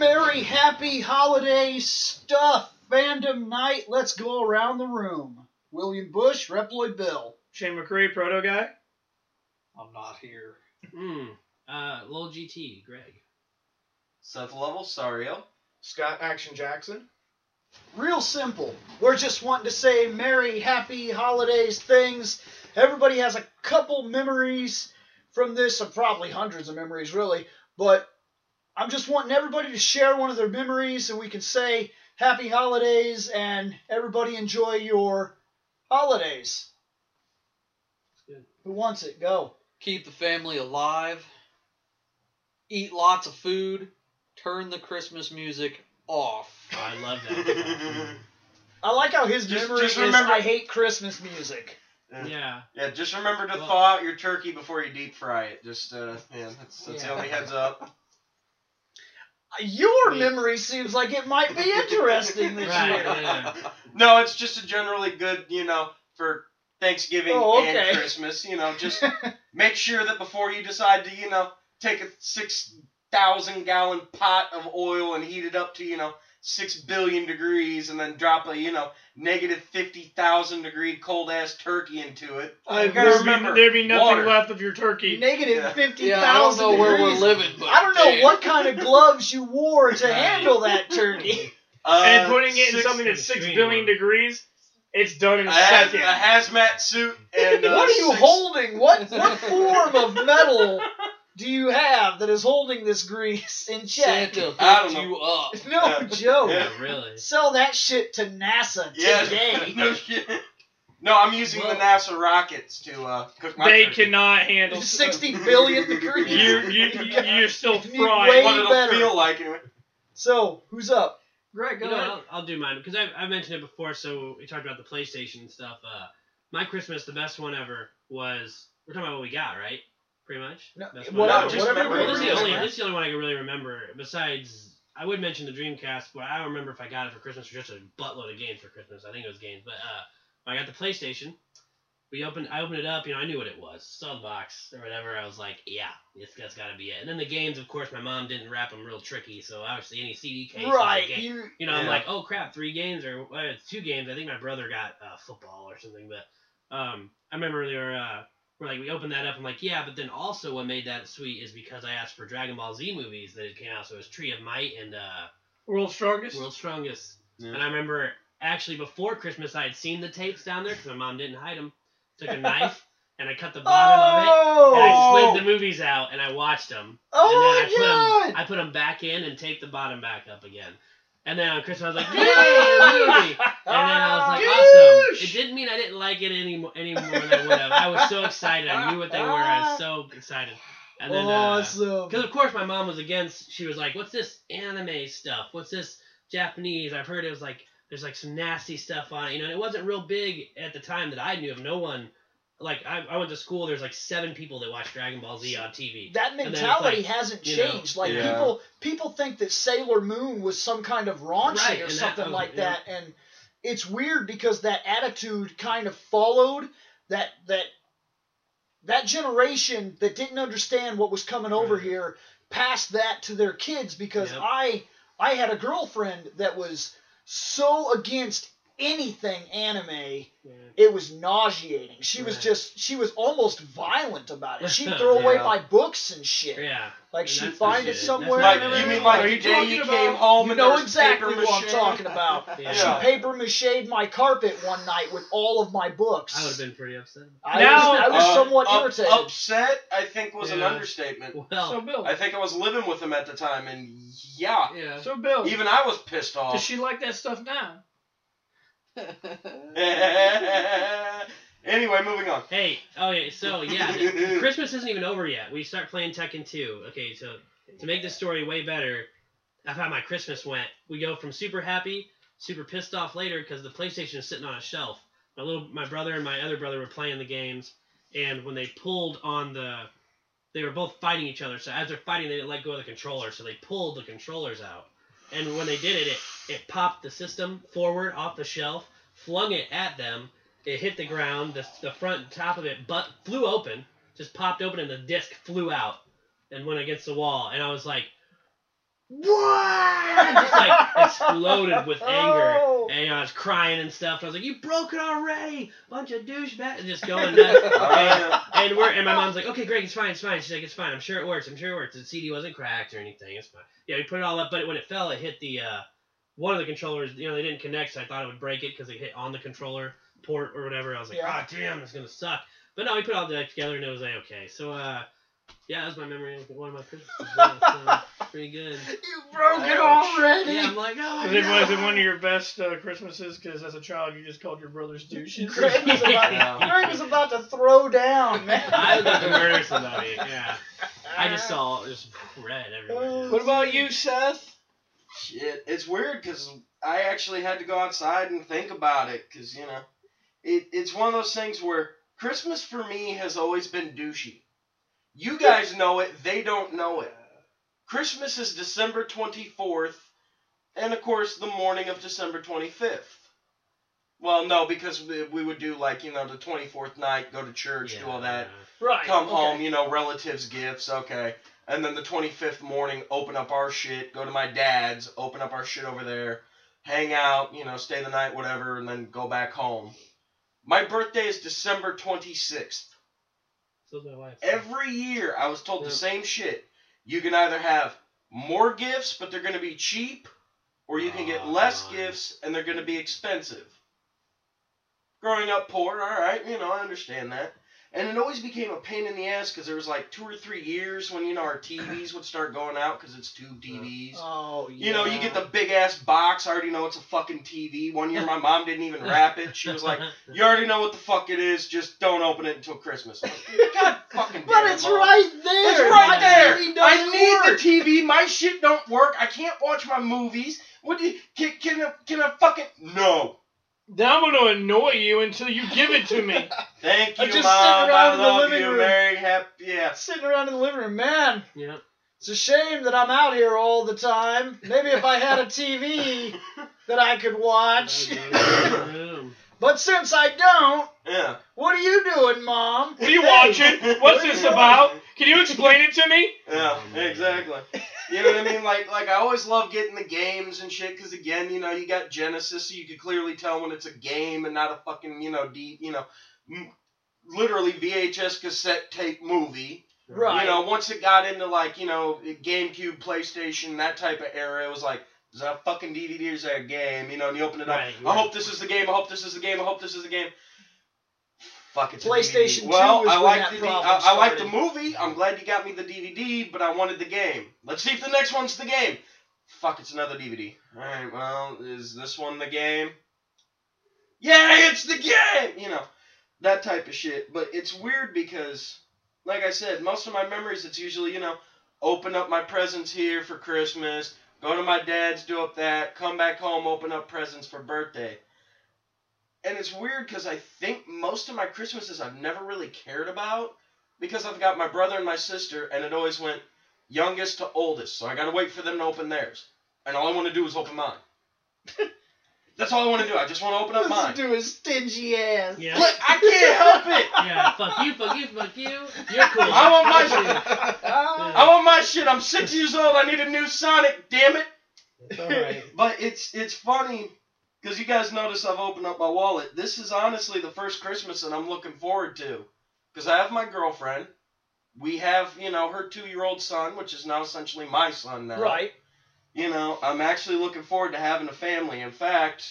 Merry, happy holiday stuff, fandom night. Let's go around the room. William Bush, Reploid Bill. Shane McCree, proto guy. I'm not here. Hmm. Uh, Lil GT, Greg. Seth Level, Sario. Scott Action Jackson. Real simple. We're just wanting to say Merry, happy holidays things. Everybody has a couple memories from this, or probably hundreds of memories, really. But I'm just wanting everybody to share one of their memories so we can say happy holidays and everybody enjoy your holidays. good. Who wants it? Go. Keep the family alive. Eat lots of food. Turn the Christmas music off. I love that. I like how his Just- memory just is remember- I hate Christmas music. yeah. Yeah, just remember to Well- thaw out your turkey before you deep fry it. Just uh, yeah, that's, that's the Yeah. only heads up. Your Me. memory seems like it might be interesting this Right, year. yeah. No, it's just a generally good, you know, for Thanksgiving Oh, okay. and Christmas. You know, just make sure that before you decide to, you know, take a six thousand gallon pot of oil and heat it up to, you know, six billion degrees, and then drop a, you know, negative fifty thousand degree cold ass turkey into it. Uh, You gotta there'd, be, remember, there'd be nothing water. left of your turkey. Negative Yeah. fifty Yeah, I don't thousand know where we're living, but I don't know damn. what kind of gloves you wore to handle that turkey. Uh, and putting it in something that's six billion extreme degrees, it's done in a, a haz- second. a hazmat suit and uh, what are you six- holding? What what form of metal do you have that is holding this grease in check? Santa I don't hooked know. you up. No Yeah. joke. Yeah. Yeah, really. Sell that shit to NASA Yeah, today. no shit. No, I'm using Well- the NASA rockets to uh, cook my they turkey. cannot handle. Sixty billion degrees. You you you're still You need fried. way- What it'll better. feel like anyway. So who's up? Greg, go You know, ahead. I'll, I'll do mine because I, I mentioned it before. So we talked about the PlayStation and stuff. Uh, my Christmas, the best one ever was. We're talking about what we got, right? Pretty much. No, one. just remember Well, this, is the only, this is the only one I can really remember. Besides, I would mention the Dreamcast, but I don't remember if I got it for Christmas or just a buttload of games for Christmas. I think it was games, but uh, I got the PlayStation. We opened, I opened it up. You know, I knew what it was. Saw the box or whatever. I was like, yeah, this, that's got to be it. And then the games, of course, my mom didn't wrap them real tricky, so obviously any CD case, Right, game. you. You know, I'm like, oh crap, three games or uh, two games. I think my brother got uh, football or something, but um, I remember they were, uh, we're like, we opened that up. I'm like, yeah, but then also what made that sweet is because I asked for Dragon Ball Z movies that it came out. So it was Tree of Might and uh, World's strongest. World's Strongest. Yeah. And I remember actually before Christmas I had seen the tapes down there because my mom didn't hide them. Took a knife and I cut the bottom of it. And I Oh. slid the movies out and I watched them. Oh and then I my put 'em- god! I put them back in and taped the bottom back up again. And then on Christmas I was like, yay, movie! And then I was like, awesome. It didn't mean I didn't like it any, any more than I would have. I was so excited. I knew what they were. I was so excited. And then, uh, awesome. because of course my mom was against. She was like, "What's this anime stuff? What's this Japanese?" I've heard it was like there's like some nasty stuff on it. You know, and it wasn't real big at the time that I knew of. No one, like I, I went to school. There's like seven people that watch Dragon Ball Z on TV. that mentality like, hasn't you know, changed. like Yeah. people, people think that Sailor Moon was some kind of raunchy Right, or and that- something oh, like yeah. that, and it's weird because that attitude kind of followed that that that generation that didn't understand what was coming over Right. here passed that to their kids because Yep. I I had a girlfriend that was so against anything anime Yeah. it was nauseating. She was just she was almost violent about it. She'd throw away my books and shit. Yeah. Like And she'd find it somewhere. Like you mean like Are the you day talking you about- came home You and know there exactly paper what I'm talking about. Yeah. She paper mache'd my carpet one night with all of my books. I would have been pretty upset. I Now- was, I was Uh, somewhat up- irritated. Upset, I think, was an understatement. Well, So Bill. I think I was living with him at the time, and yeah, yeah. so Bill. even I was pissed off. Does off. she like that stuff now? anyway, moving on. Hey, oh yeah, so yeah, Christmas isn't even over yet. We start playing Tekken 2. Okay, so to make this story way better, of how my Christmas went, we go from super happy, super pissed off later because the PlayStation is sitting on a shelf. My little, my brother and my other brother were playing the games, and when they pulled on the, they were both fighting each other. So as they're fighting, they didn't let go of the controller, so they pulled the controllers out. And when they did it, it it popped the system forward off the shelf, flung it at them. It hit the ground. The, the front top of it but flew open, just popped open, and the disc flew out and went against the wall. And I was like, What? just like exploded with anger. Oh. And I was crying and stuff. I was like, "You broke it already, bunch of douchebags!" And just going nuts. Oh, and we're and my mom's like, "Okay, Greg, it's fine, it's fine." She's like, "It's fine. I'm sure it works. I'm sure it works." The CD wasn't cracked or anything. It's fine. Yeah, we put it all up, but when it fell, it hit the uh, one of the controllers. You know, they didn't connect, so I thought it would break it because it hit on the controller port or whatever. I was like, Yeah. "Ah, damn, it's gonna suck." But no, we put all that together and it was like, okay. So uh, yeah, that's my memory of one of my Christmases. Yeah, so, pretty good. You broke it already. Yeah, I'm like, oh, Was it, no. was it one of your best uh, Christmases? Because as a child, you just called your brothers douches. Greg was, about, Yeah. Greg was about to throw down, man. I was about to murder somebody. Yeah, I just saw just red everywhere. What about you, Seth? Shit, it's weird because I actually had to go outside and think about it because you know, it it's one of those things where Christmas for me has always been douchey. You guys know it, they don't know it. Christmas is December twenty fourth, and of course the morning of December twenty fifth. Well, no, because we, we would do like you know the twenty fourth night, go to church, do all that. Right. come okay. home, you know, relatives, gifts, okay. And then the 25th morning, open up our shit, go to my dad's, open up our shit over there, hang out, you know, stay the night, whatever, and then go back home. My birthday is December 26th. So my wife. Every year, I was told Yeah. the same shit. You can either have more gifts, but they're going to be cheap, or you can get less Ah. gifts, and they're going to be expensive. Growing up poor, all right, you know, I understand that. And it always became a pain in the ass because there was like two or three years when, you know, our TVs would start going out because it's tube TVs. Oh, yeah. You know, you get the big ass box. I already know it's a fucking TV. One year, my mom didn't even wrap it. She was like, "You already know what the fuck it is. Just don't open it until Christmas." Like, God fucking. But it, it's Mom. right there. It's right My there. I doesn't need work. the TV. My shit don't work. I can't watch my movies. What do you, can can a, can a fucking no? Now I'm gonna annoy you until you give it to me. Thank you, I you, just mom. sit around I in the love living you. room. Merry happy. Yeah. Sitting around in the living room, man. yeah. It's a shame that I'm out here all the time. Maybe if I had a TV that I could watch. but since I don't, Yeah. what are you doing, Mom? What are you watching? What's this about? Can you explain it to me? Yeah, exactly. You know what I mean? Like, like I always love getting the games and shit because again, you know, you got Genesis, so you could clearly tell when it's a game and not a fucking, you know, D, you know, m- literally VHS cassette tape movie. Right. You know, once it got into like, you know, GameCube, PlayStation, that type of era, it was like, is that a fucking DVD or is that a game? You know, and you open it up. Right, I hope this is the game. I hope this is the game. I hope this is the game. Fuck it's a PlayStation DVD. 2 Well, was I when like the D- I, I like the movie. I'm glad you got me the DVD, but I wanted the game. Let's see if the next one's the game. Fuck, it's another DVD. All right, well, is this one the game? Yeah, it's the game. You know, that type of shit. But it's weird because, like I said, most of my memories, it's usually you know, open up my presents here for Christmas, go to my dad's, do up that, come back home, open up presents for birthday. And it's weird because I think most of my Christmases I've never really cared about because I've got my brother and my sister, and it always went youngest to oldest. So I gotta wait for them to open theirs, and all I want to do is open mine. That's all I want to do. I just want to open up mine. to his stingy ass. Yeah. But I can't help it. Yeah. Fuck you. Fuck you. Fuck you. You're cool. I want my shit. cool. I want my shit. I'm six years old. I need a new Sonic. Damn it. It's all right. But it's it's funny because you guys notice I've opened up my wallet. This is honestly the first Christmas that I'm looking forward to because I have my girlfriend. We have you know her two year old son, which is now essentially my son now. right. You know I'm actually looking forward to having a family. In fact,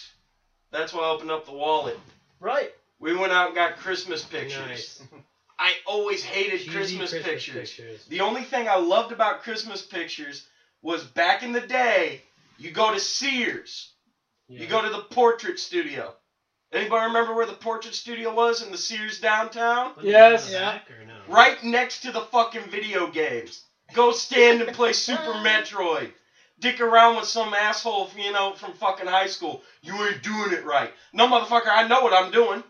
that's why I opened up the wallet. Right. We went out and got Christmas pictures. Nice. I always hated Cheesy Christmas, pictures. pictures. The only thing I loved about Christmas pictures was back in the day, you go to Sears. Yeah. You go to the portrait studio. Anybody remember where the portrait studio was in the Sears downtown? Yes. Yeah. no? Right next to the fucking video games. Go stand and play Super Metroid. Dick around with some asshole, you know, from fucking high school. You ain't doing it right. No, motherfucker, I know what I'm doing.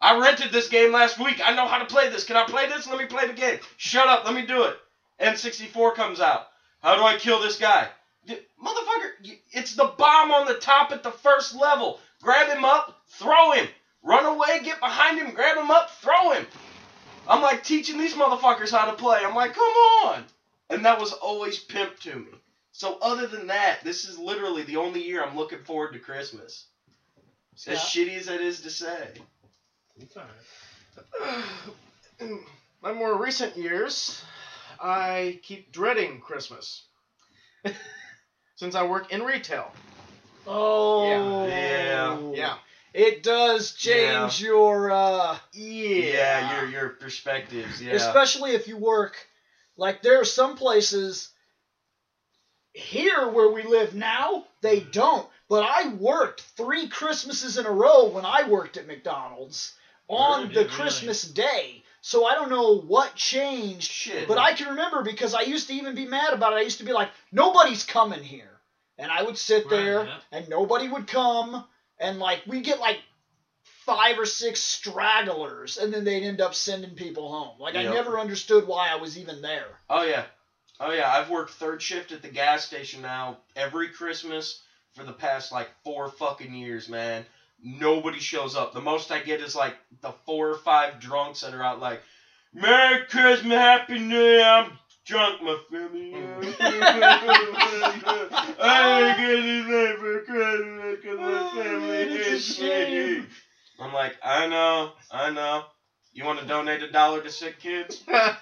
I rented this game last week. I know how to play this. Can I play this? Let me play the game. Shut up. Let me do it. N64 comes out. How do I kill this guy? Motherfucker, it's the bomb on the top at the first level. Grab him up, throw him. Run away, get behind him, grab him up, throw him. I'm like teaching these motherfuckers how to play. I'm like, come on. And that was always pimp to me. So other than that, this is literally the only year I'm looking forward to Christmas. As shitty as that is to say. It's alright. In my more recent years, I keep dreading Christmas. Since I work in retail. Oh. Yeah. Yeah. It does change your uh Yeah, your your perspectives. Yeah. especially if you work like there are some places here where we live now they don't but i worked three christmases in a row when i worked at mcdonald's on Really? the Really? christmas day so i don't know what changed Shit. but i can remember because i used to even be mad about it i used to be like nobody's coming here and i would sit Right, there yeah. and nobody would come and like we'd get like five or six stragglers and then they'd end up sending people home like i never understood why i was even there Oh yeah. Oh yeah. I've worked third shift at the gas station now every Christmas for the past like four fucking years, man. Nobody shows up. The most I get is like the four or five drunks that are out like, Merry Christmas, Happy New Year. I'm drunk, my family. I ain't get anything for Christmas because my Oh, family man, it's a hates me. I'm like, I know, I know. You want to donate a dollar to sick kids? That's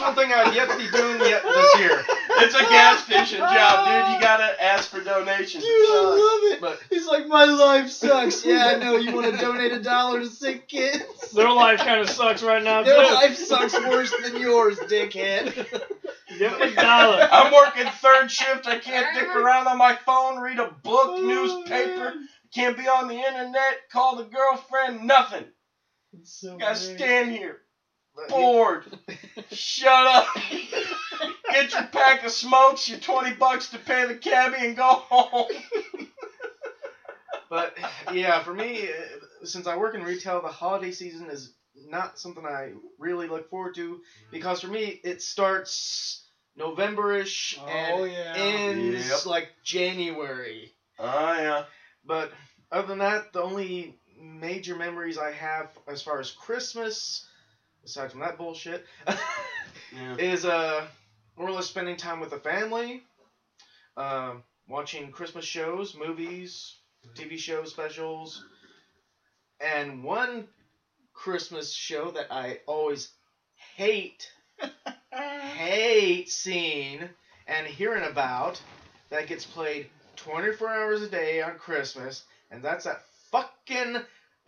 one thing I've yet to be doing yet this year. It's a gas station job, dude. You gotta ask for donations. Dude, I love it. But- He's like, my life sucks. Yeah, I know. You want to donate a dollar to sick kids? Their life kind of sucks right now Their too. life sucks worse than yours, dickhead. Give them a dollar. I'm working third shift. I can't dick around on my phone, read a book, oh, newspaper. Can't be on the internet, call the girlfriend, nothing. So Gotta great. stand here, But, bored. Shut up. Get your pack of smokes, your 20 bucks to pay the cabbie, and go home. but yeah, for me, uh, since I work in retail, the holiday season is not something I really look forward to because for me it starts November-ish Oh, and yeah. ends Yep. like January. Oh, yeah. But other than that, the only major memories I have as far as Christmas, aside from that bullshit, Yeah. is uh more or less spending time with the family, um, watching Christmas shows, movies, TV show specials, and one Christmas show that I always hate, hate seeing and hearing about that gets played 24 hours a day on Christmas, and that's that fucking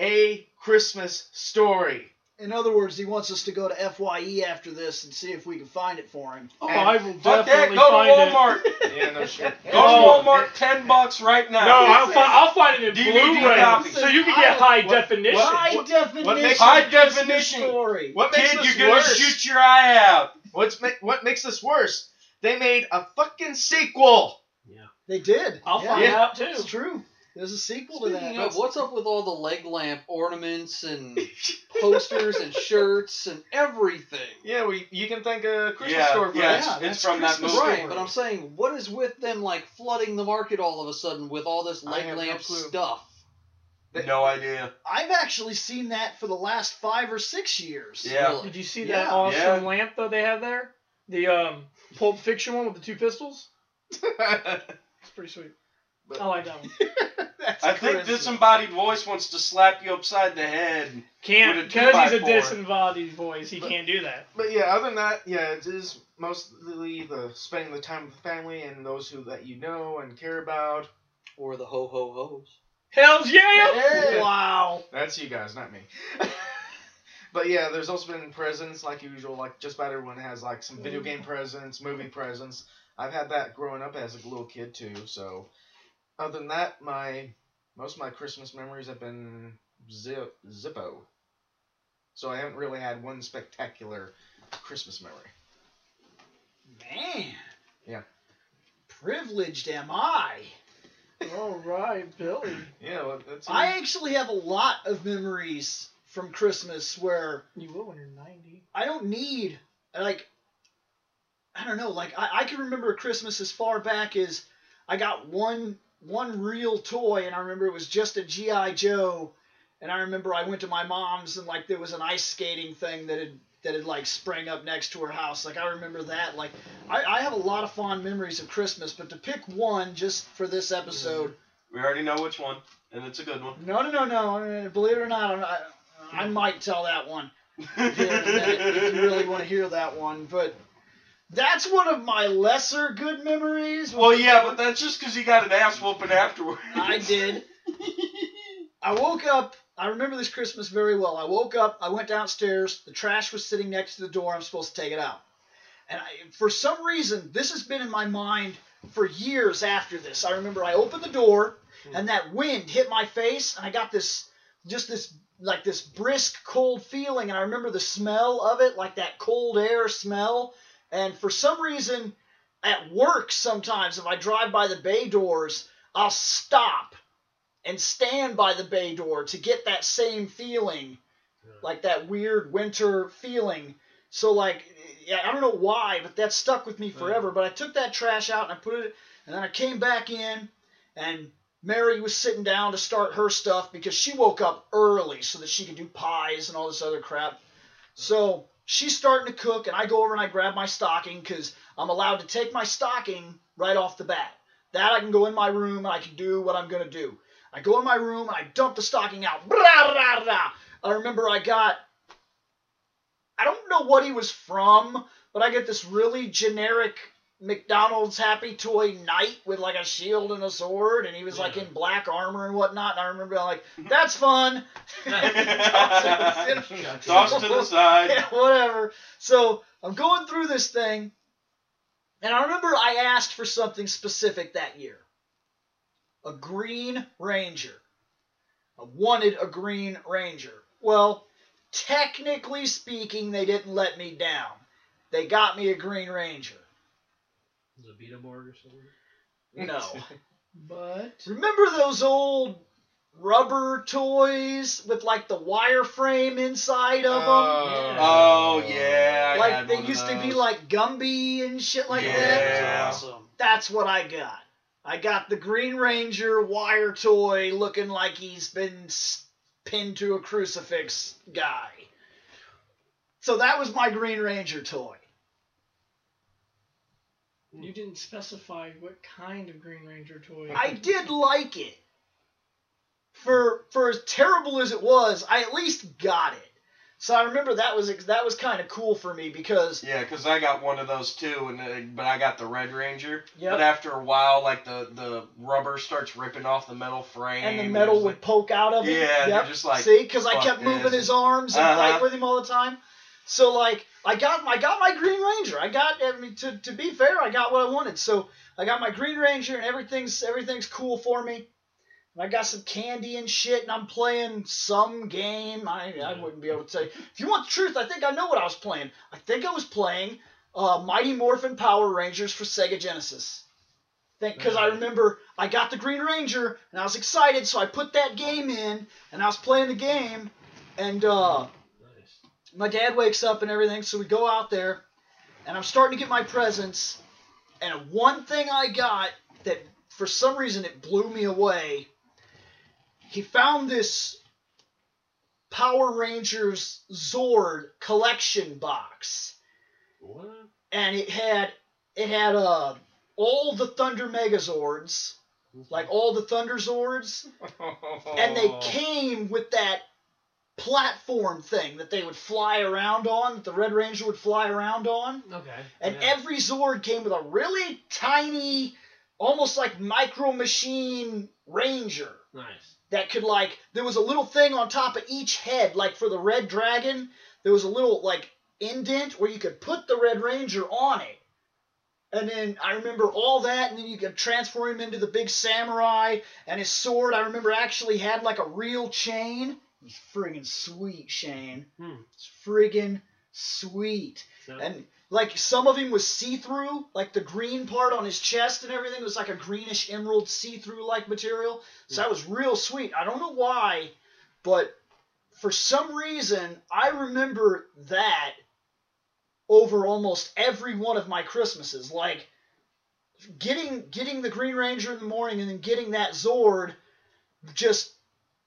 A Christmas Story. In other words, he wants us to go to FYE after this and see if we can find it for him. Oh, And- I will Fuck that, definitely go to find it. Walmart. Yeah, no shit. Go Oh. to Walmart, 10 bucks right now. No, I'll, fi- I'll find it in DVD Blu-ray, copy. so you can get high What- definition. what- High definition. what makes- High Christmas definition. story. What makes Kid, this you're gonna worse? shoot your eye out. What's ma- what makes this worse? They made a fucking sequel. Yeah. They did. I'll yeah. find Yeah. out too. It's true. There's a sequel to that. Of, what's up with all the leg lamp ornaments and posters and shirts and everything? Yeah, we you can thank a Christmas Yeah, store for yeah, that. Yeah, it's that's from that Christmas movie. story. Right, but I'm saying, what is with them like flooding the market all of a sudden with all this leg have no lamp stuff? No idea. I've actually seen that for the last five or six years. Yeah. Really? Did you see Yeah. that awesome Yeah. lamp though they have there? The um Pulp Fiction one with the two pistols. It's pretty sweet. But- I like that one. That's I think Christmas. disembodied voice wants to slap you upside the head. Can't because he's a disembodied voice. He But- can't do that. but yeah, other than that, yeah, it is mostly the spending the time with the family and those who that you know and care about. Or the ho ho hos? Hell's yeah! Yeah. Wow. That's you guys, not me. but yeah, there's also been presents like usual, like just about everyone has like some video mm. game presents, movie presents. I've had that growing up as a little kid too. So, other than that, my most of my Christmas memories have been zip, Zippo. So I haven't really had one spectacular Christmas memory. Man. Yeah. Privileged am I. All right, Billy. Yeah, well, that's I actually have a lot of memories from Christmas where You will when you're 90. I don't need like I don't know, like I, I can remember Christmas as far back as I got one one real toy and I remember it was just a G.I. Joe and I remember I went to my mom's and like there was an ice skating thing that had that had like sprang up next to her house. Like I remember that. Like I, I have a lot of fond memories of Christmas, but to pick one just for this episode, mm-hmm. We already know which one, and it's a good one. no, no, no, no. Believe it or not, I, I might tell that one in if you really want to hear that one. But that's one of my lesser good memories. well, yeah, but that's just because you got an ass whooping afterwards. I did. I woke up. I remember this Christmas very well. I woke up. I went downstairs. The trash was sitting next to the door. I'm supposed to take it out. And I, for some reason, this has been in my mind for years after this. I remember I opened the door, hmm. and that wind hit my face, and I got this, just this, like this brisk, cold feeling. And I remember the smell of it, like that cold air smell. And for some reason, at work sometimes, if I drive by the bay doors, I'll stop and stand by the bay door to get that same feeling, like that weird winter feeling. So like, yeah, I don't know why, but that stuck with me forever. But I took that trash out and I put it, and then I came back in, and Mary was sitting down to start her stuff because she woke up early so that she could do pies and all this other crap. So she's starting to cook, and I go over and I grab my stocking because I'm allowed to take my stocking right off the bat. That I can go in my room and I can do what I'm gonna do. I go in my room and I dump the stocking out. I remember I got, I don't know what he was from, but I get this really generic McDonald's Happy Toy knight with like a shield and a sword, and he was like Yeah. in black armor and whatnot. And I remember being like, that's fun. Toss to the side. Yeah, whatever. So I'm going through this thing, and I remember I asked for something specific that year a Green Ranger. I wanted a Green Ranger. Well, technically speaking, they didn't let me down. They got me a Green Ranger. Is it Beetleborg or something? No. But Remember those old rubber toys with like the wireframe inside of them? Oh yeah, I like they used to be like Gumby and shit like that. Yeah. Awesome. That's what I got. I got the Green Ranger wire toy looking like he's been pinned to a crucifix guy. So that was my Green Ranger toy. You didn't specify what kind of Green Ranger toy. I did like it. For for as terrible as it was, I at least got it. So I remember that was that was kind of cool for me because Yeah, because I got one of those too, and uh, but I got the Red Ranger. Yep. But after a while, like the the rubber starts ripping off the metal frame, and the metal was would like- poke out of it. Yeah, they're yep. just like, see, because I kept moving this. his arms and Uh-huh. fight with him all the time. So like, I got I got my Green Ranger. I got I mean to, to be fair, I got what I wanted. So I got my Green Ranger and everything's everything's cool for me. And I got some candy and shit, and I'm playing some game. I I wouldn't be able to tell you. If you want the truth, I think I know what I was playing. I think I was playing uh, Mighty Morphin Power Rangers for Sega Genesis. Think because I remember I got the Green Ranger and I was excited, so I put that game in and I was playing the game, and uh. My dad wakes up and everything, so we go out there, and I'm starting to get my presents, and one thing I got that for some reason it blew me away. He found this Power Rangers Zord collection box What? and it had it had uh all the Thunder Megazords, like all the Thunder Zords, and they came with that platform thing that they would fly around on, that the Red Ranger would fly around on, Okay. and yeah. every Zord came with a really tiny, almost like micro machine Ranger Nice. that could like there was a little thing on top of each head like for the red dragon there was a little like indent where you could put the red ranger on it and then i remember all that and then you could transform him into the big samurai and his sword i remember actually had like a real chain it's friggin' sweet shane. Hmm. it's friggin' sweet. So, and like some of him was see-through like the green part on his chest and everything was like a greenish emerald see-through like material. So that was real sweet. I don't know why but for some reason i remember that over almost every one of my christmases. Like getting getting the green ranger in the morning and then getting that zord just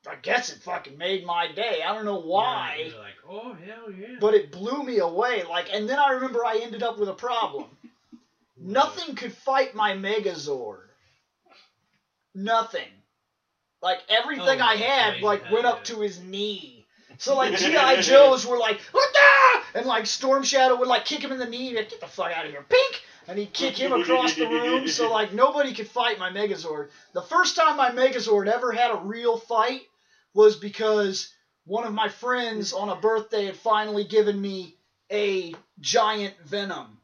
I guess it fucking made my day. I don't know Yeah, why, you're like, oh hell yeah. but it blew me away. Like, and then I remember I ended up with a problem. Nothing could fight my Megazord. Nothing. Like everything Oh, I had, like went up yeah. to his knee. So like GI Joes were like, the? And like Storm Shadow would like kick him in the knee. He'd get the fuck out of here, pink. And he'd kick him across the room. So like nobody could fight my Megazord. The first time my Megazord ever had a real fight was because one of my friends on a birthday had finally given me a giant Venom.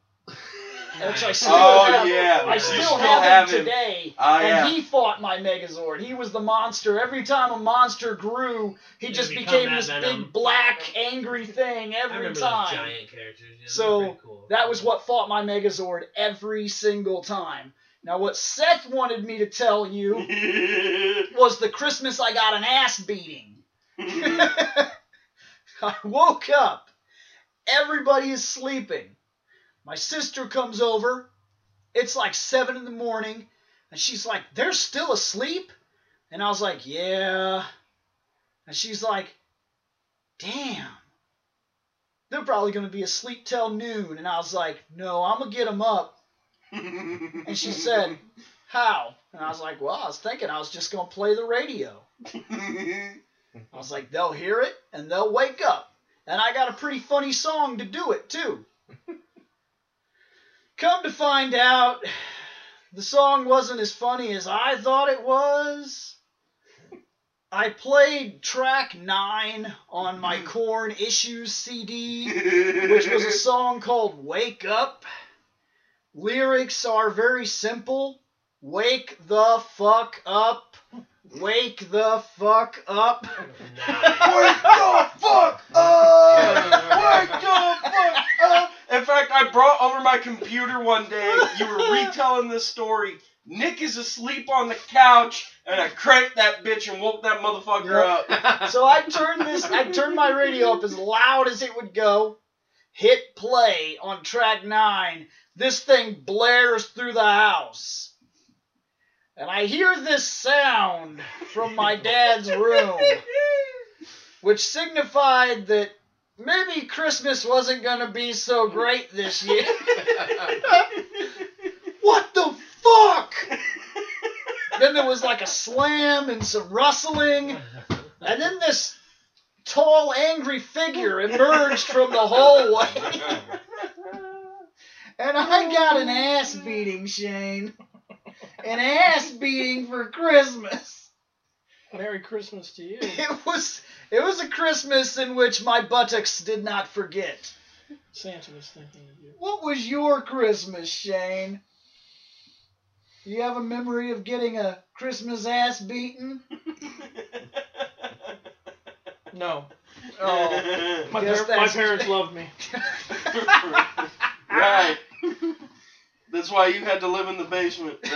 Which I still Oh, have. yeah. I still, still have, have him him. today. Oh, and yeah. he fought my Megazord. He was the monster. Every time a monster grew, he just became this Venom. big black angry thing every remember time. those giant characters. Yeah, So, cool. That was what fought my Megazord every single time. Now, what Seth wanted me to tell you was the Christmas I got an ass beating. I woke up. Everybody is sleeping. My sister comes over. It's like 7 in the morning. And she's like, they're still asleep? And I was like, yeah. And she's like, damn. They're probably going to be asleep till noon. And I was like, no, I'm going to get them up. And she said, how? And I was like, well, I was thinking I was just going to play the radio. I was like, they'll hear it and they'll wake up. And I got a pretty funny song to do it, too. Come to find out, the song wasn't as funny as I thought it was. I played track 9 on my Korn Issues CD, which was a song called Wake Up. Lyrics are very simple. Wake the fuck up. Wake the fuck up. Wake the fuck up! Wake the fuck up! In fact, I brought over my computer one day. You were retelling this story. Nick is asleep on the couch, and I cranked that bitch and woke that motherfucker up. So I turned this, I turned my radio up as loud as it would go. Hit play on track nine. This thing blares through the house. And I hear this sound from my dad's room, which signified that maybe Christmas wasn't going to be so great this year. what the fuck? then there was like a slam and some rustling. And then this tall, angry figure emerged from the hallway. and I oh, got an ass beating, Shane. An ass beating for Christmas. Merry Christmas to you. It was it was a Christmas in which my buttocks did not forget. Santa was thinking of you. What was your Christmas, Shane? Do you have a memory of getting a Christmas ass beaten? No. Oh. My, par- my parents loved me. right. That's why you had to live in the basement.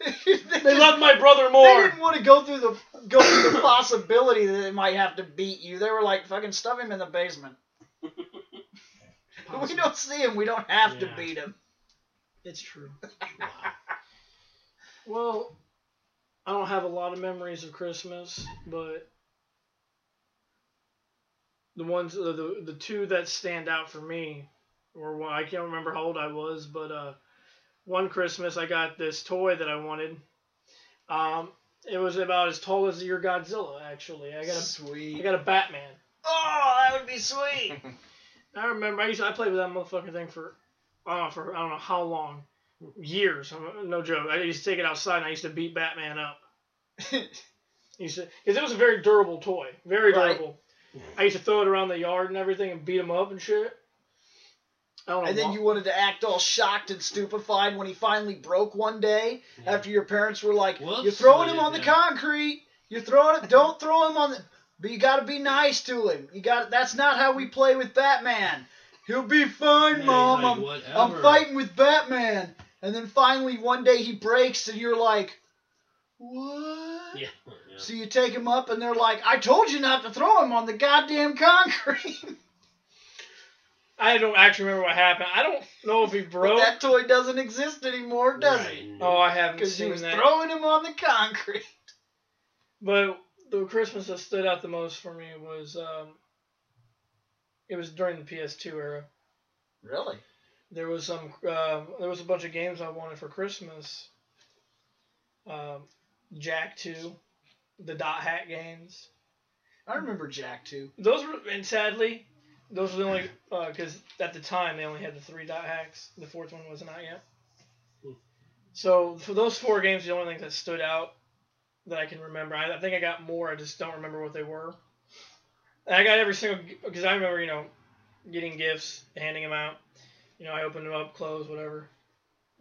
Right. They loved my brother more. They didn't want to go through the go through the possibility that they might have to beat you. They were like, "Fucking stuff him in the basement. we don't see him. We don't have to beat him." It's true. Well, I don't have a lot of memories of Christmas, but the ones the the, the two that stand out for me were one I can't remember how old I was, but uh, one Christmas I got this toy that I wanted. Um, it was about as tall as your Godzilla. Actually, I got a I Sweet. got a Batman. Oh, that would be sweet. I remember I used to, I played with that motherfucking thing for I don't know for I don't know how long, years. No joke. I used to take it outside and I used to beat Batman up. I used to because it was a very durable toy, very Right. durable. I used to throw it around the yard and everything and beat him up and shit. I know. and then why- you wanted to act all shocked and stupefied when he finally broke one day Yeah. after your parents were like, Whoops. "You're throwing him Yeah. on the concrete. You're throwing it. Don't throw him on the. But you got to be nice to him. You got. That's not how we play with Batman. He'll be fine, Yeah, mom. like, I'm, whatever. I'm fighting with Batman. And then finally one day he breaks and you're like, what? Yeah. yeah. So you take him up and they're like, I told you not to throw him on the goddamn concrete. I don't actually remember what happened. I don't know if he but broke. that toy doesn't exist anymore, does it? Right. oh, I haven't Because he was that. throwing him on the concrete. But the Christmas that stood out the most for me was um, it was during the PS2 era. Really? There was some um there was a bunch of games I wanted for Christmas. Um, Jak Two, the Dot Hack games. I remember Jak too. Those were and sadly, those were the only because at the time they only had the three Dot Hacks. The fourth one wasn't out yet. Hmm. So for those four games, the only thing that stood out that I can remember, I, I think I got more. I just don't remember what they were. And I got every single because I remember you know getting gifts, handing them out. You know, I opened them up, closed, whatever.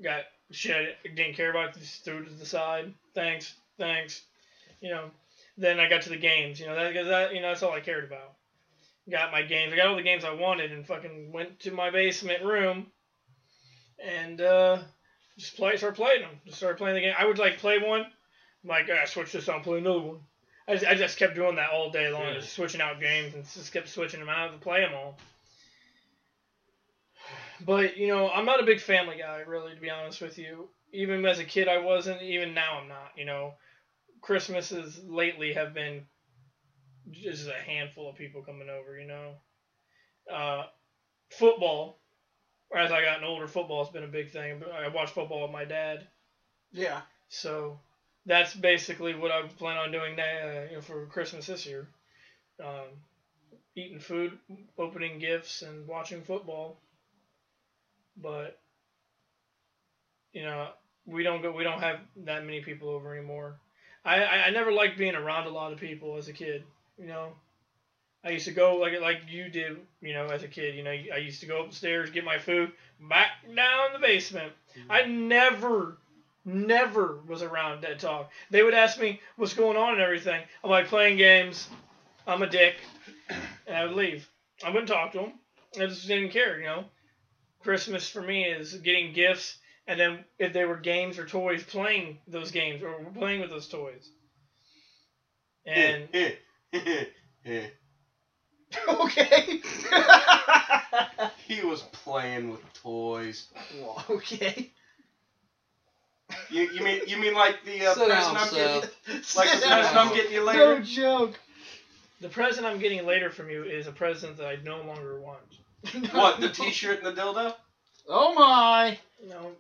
Got shit I didn't care about, just threw it to the side. Thanks, thanks. You know, then I got to the games. You know, that, that you know that's all I cared about. Got my games. I got all the games I wanted, and fucking went to my basement room, and uh, just play, start playing them. Just started playing the game. I would like play one, I'm like ah, switch this on, play another one. I just, I just kept doing that all day long, Yeah. just switching out games and just kept switching them out to play them all. But you know, I'm not a big family guy, really, to be honest with you. Even as a kid, I wasn't. Even now, I'm not. You know, Christmases lately have been just a handful of people coming over. You know, uh, football. As I gotten older, football's been a big thing. I watch football with my dad, Yeah. so that's basically what I plan on doing now, uh, you know, for Christmas this year. Um, eating food, opening gifts, and watching football. But you know, we don't go. We don't have that many people over anymore. I, I, I never liked being around a lot of people as a kid. You know, I used to go like like you did. You know, as a kid. You know, I used to go upstairs, get my food, back down in the basement. Mm-hmm. I never never was around Dead Talk. They would ask me what's going on and everything. I'm like playing games. I'm a dick, and I would leave. I wouldn't talk to them. I just didn't care, you know. Christmas for me is getting gifts, and then if they were games or toys, playing those games or playing with those toys. And okay. he was playing with toys. well, okay. You, you mean you mean like the uh, Sit present down, I'm getting? Like the Sit present down. I'm getting you later? No later? joke. the present I'm getting later from you is a present that I no longer want. What the T-shirt and the dildo? Oh my. No,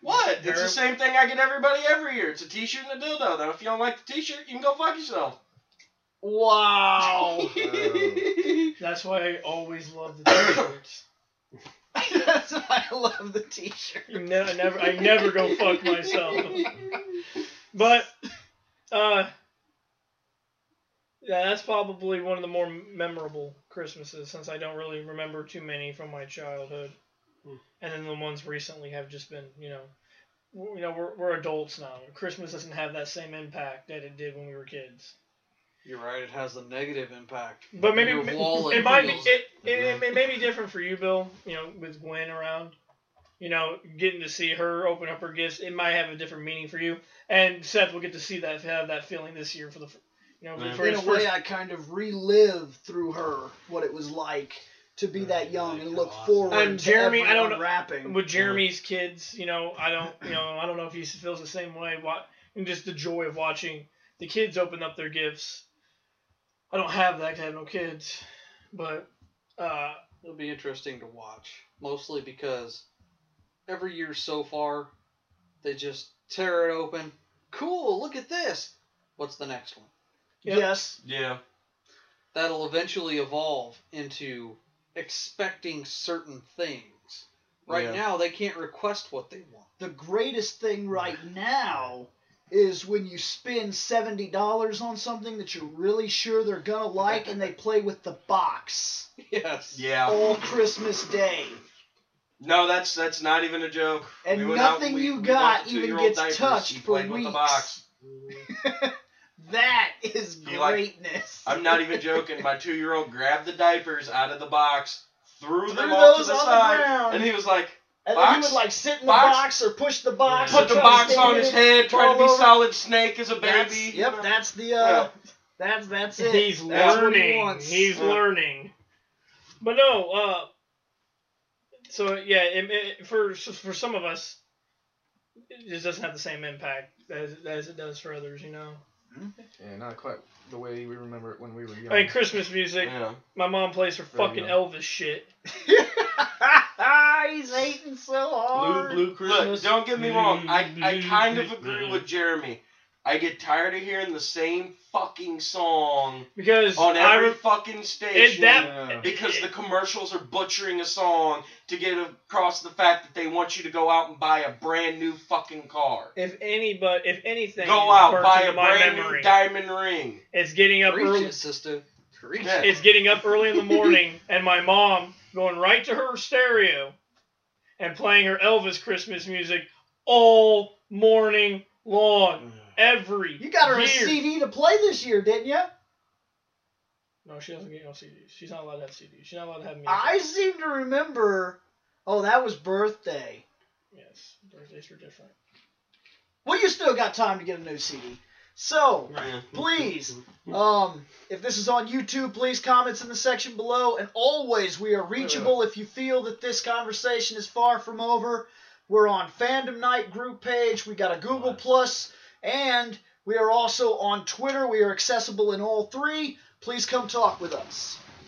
What? It's Very- the same thing I get everybody every year. It's a T-shirt and a dildo. Now, if you don't like the T-shirt, you can go fuck yourself. Wow. that's why I always love the t-shirts. That's why I love the T-shirt. You ne- I never, I never go fuck myself. But, uh, yeah, that's probably one of the more memorable Christmases since I don't really remember too many from my childhood. Hmm. And then the ones recently have just been, you know, you know, we're, we're adults now. Christmas doesn't have that same impact that it did when we were kids. You're right. It has a negative impact. But maybe it, it might be feels- it, it, it, may be different for you, Bill. You know, with Gwen around. You know, getting to see her open up her gifts, it might have a different meaning for you. And Seth will get to see that, have that feeling this year for the, you know, Yeah. for In a way, first. I kind of relive through her what it was like to be that young and look Awesome. forward And to Jeremy, every I don't know- With Jeremy's kids, you know, I don't, you know, I don't know if he feels the same way. What, and just the joy of watching the kids open up their gifts. I don't have that. 'cause I have no kids, but uh, It'll be interesting to watch, mostly because every year so far, they just tear it open. Cool, look at this. What's the next one? Yep. Yes. Yeah. That'll eventually evolve into expecting certain things. Right Yeah. now, they can't request what they want. The greatest thing right now is when you spend seventy dollars on something that you're really sure they're gonna like, and they play with the box Yes. Yeah. all Christmas Day, No, that's that's not even a joke. and We went out nothing we- you we got bought even gets diapers. touched for played with weeks. the box. That is You like- greatness. I'm not even joking. My two-year-old grabbed the diapers out of the box, threw, Threw them all to the on the side, and he was like, And then he would like sit in the Box? box, or push the box. Yeah. put the box on his head, trying to be over. solid snake as a That's, baby. yep, you know? that's the uh, Yeah. that's that's it. He's That's what he learning. wants. He's Yeah. learning. But no, uh, so yeah, it, it, for for some of us, it just doesn't have the same impact as, as it does for others. You know. Yeah, not quite the way we remember it when we were young. I mean, Christmas music. Yeah. My mom plays her There fucking go. Elvis shit. He's hating so hard. blue, blue Look, don't get me wrong. I, I kind of agree with Jeremy. I get tired of hearing the same fucking song Because on every re- fucking station. that- Yeah. because the commercials are butchering a song to get across the fact that they want you to go out and buy a brand new fucking car. if any, but if anything, Go out, burns buy into a brand memory, new diamond ring. it's getting up Preach early. it, sister. Preach Yeah. It's getting up early in the morning, and my mom going right to her stereo and playing her Elvis Christmas music all morning long, every You got her a. CD to play this year, didn't you? No, she doesn't get no CDs. She's not allowed to have CDs. She's not allowed to have music. I seem to remember. Oh, that was birthday. yes, birthdays are different. Well, you still got time to get a new CD. So, please, um, if this is on YouTube, please comments in the section below. And always, we are reachable if you feel that this conversation is far from over. We're on Fandom Night group page. We got a Google Plus, and we are also on Twitter. We are accessible in all three. Please come talk with us.